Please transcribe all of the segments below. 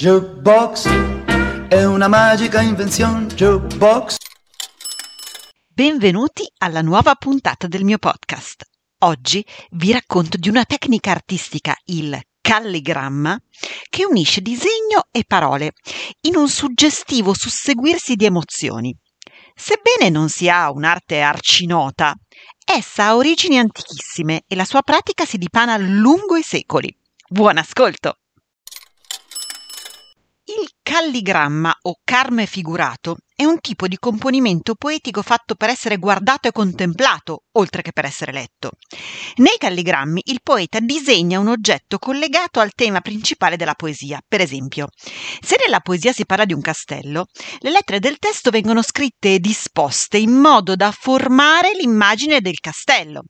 Jukebox è una magica invenzione. Jukebox. Benvenuti alla nuova puntata del mio podcast. Oggi vi racconto di una tecnica artistica, il calligramma, che unisce disegno e parole in un suggestivo susseguirsi di emozioni. Sebbene non sia un'arte arcinota, essa ha origini antichissime e la sua pratica si dipana lungo i secoli. Buon ascolto! Calligramma o carme figurato è un tipo di componimento poetico fatto per essere guardato e contemplato, oltre che per essere letto. Nei calligrammi il poeta disegna un oggetto collegato al tema principale della poesia. Per esempio, se nella poesia si parla di un castello, le lettere del testo vengono scritte e disposte in modo da formare l'immagine del castello,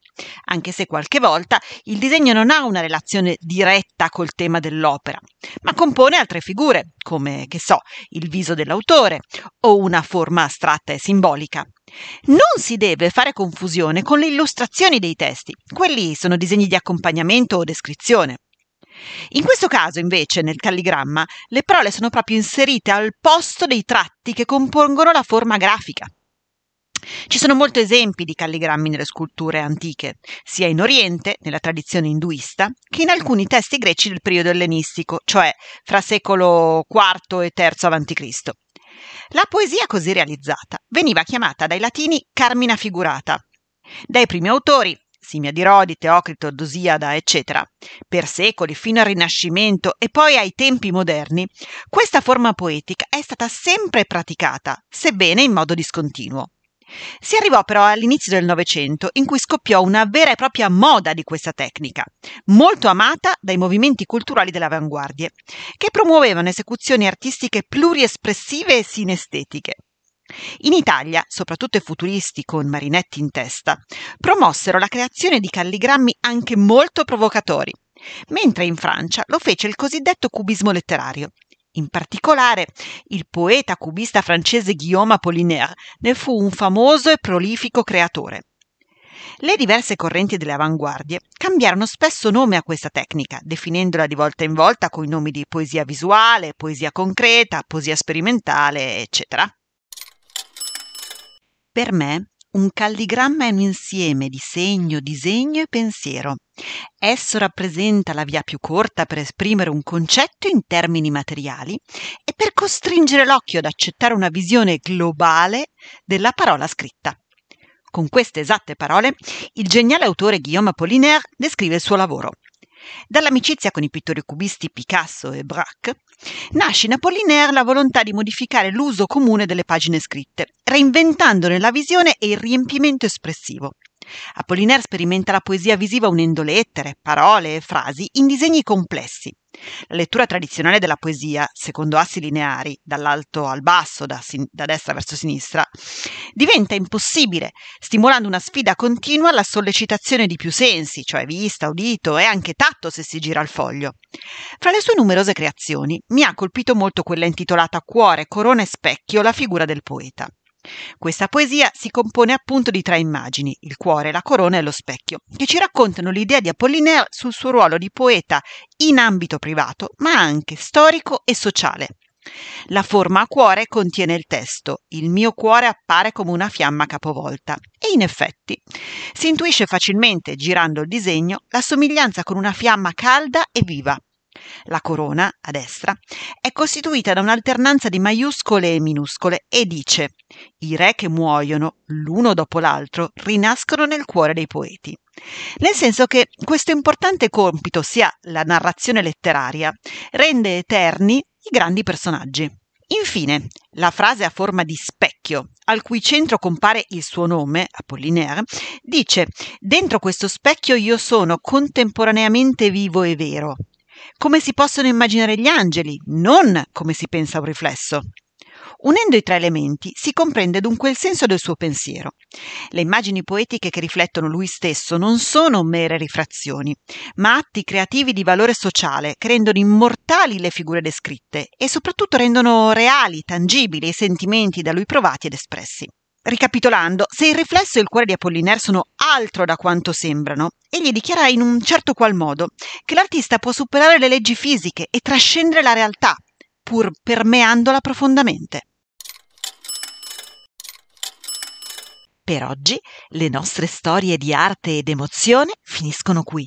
anche se qualche volta il disegno non ha una relazione diretta col tema dell'opera, ma compone altre figure, come, che so, il viso dell'autore o una forma astratta e simbolica. Non si deve fare confusione con le illustrazioni dei testi, quelli sono disegni di accompagnamento o descrizione. In questo caso, invece, nel calligramma, le parole sono proprio inserite al posto dei tratti che compongono la forma grafica. Ci sono molti esempi di calligrammi nelle sculture antiche, sia in Oriente, nella tradizione induista, che in alcuni testi greci del periodo ellenistico, cioè fra secolo IV e III a.C. La poesia così realizzata veniva chiamata dai latini carmina figurata. Dai primi autori, Simia di Rodi, Teocrito, Dosiada, eccetera, per secoli fino al Rinascimento e poi ai tempi moderni, questa forma poetica è stata sempre praticata, sebbene in modo discontinuo. Si arrivò però all'inizio del Novecento in cui scoppiò una vera e propria moda di questa tecnica, molto amata dai movimenti culturali delle avanguardie, che promuovevano esecuzioni artistiche pluriespressive e sinestetiche. In Italia, soprattutto i futuristi con Marinetti in testa, promossero la creazione di calligrammi anche molto provocatori, mentre in Francia lo fece il cosiddetto cubismo letterario, in particolare, il poeta cubista francese Guillaume Apollinaire ne fu un famoso e prolifico creatore. Le diverse correnti delle avanguardie cambiarono spesso nome a questa tecnica, definendola di volta in volta con i nomi di poesia visuale, poesia concreta, poesia sperimentale, eccetera. Per me, un calligramma è un insieme di segno, disegno e pensiero. Esso rappresenta la via più corta per esprimere un concetto in termini materiali e per costringere l'occhio ad accettare una visione globale della parola scritta. Con queste esatte parole, il geniale autore Guillaume Apollinaire descrive il suo lavoro. Dall'amicizia con i pittori cubisti Picasso e Braque nasce in Apollinaire la volontà di modificare l'uso comune delle pagine scritte, reinventandone la visione e il riempimento espressivo. Apollinaire sperimenta la poesia visiva unendo lettere, parole e frasi in disegni complessi. La lettura tradizionale della poesia, secondo assi lineari, dall'alto al basso, da, sin- da destra verso sinistra, diventa impossibile, stimolando una sfida continua alla sollecitazione di più sensi, cioè vista, udito e anche tatto se si gira il foglio. Fra le sue numerose creazioni mi ha colpito molto quella intitolata Cuore, corona e specchio, la figura del poeta. Questa poesia si compone appunto di tre immagini, il cuore, la corona e lo specchio, che ci raccontano l'idea di Apollinaire sul suo ruolo di poeta in ambito privato, ma anche storico e sociale. La forma a cuore contiene il testo Il mio cuore appare come una fiamma capovolta e in effetti si intuisce facilmente, girando il disegno, la somiglianza con una fiamma calda e viva. La corona, a destra, è costituita da un'alternanza di maiuscole e minuscole e dice i re che muoiono, l'uno dopo l'altro, rinascono nel cuore dei poeti. Nel senso che questo importante compito, sia la narrazione letteraria, rende eterni i grandi personaggi. Infine, la frase a forma di specchio, al cui centro compare il suo nome, Apollinaire, dice Dentro questo specchio io sono contemporaneamente vivo e vero. Come si possono immaginare gli angeli, non come si pensa a un riflesso. Unendo i tre elementi si comprende dunque il senso del suo pensiero. Le immagini poetiche che riflettono lui stesso non sono mere rifrazioni, ma atti creativi di valore sociale che rendono immortali le figure descritte e soprattutto rendono reali, tangibili i sentimenti da lui provati ed espressi. Ricapitolando, se il riflesso e il cuore di Apollinaire sono altro da quanto sembrano, egli dichiara in un certo qual modo che l'artista può superare le leggi fisiche e trascendere la realtà, pur permeandola profondamente. Per oggi le nostre storie di arte ed emozione finiscono qui.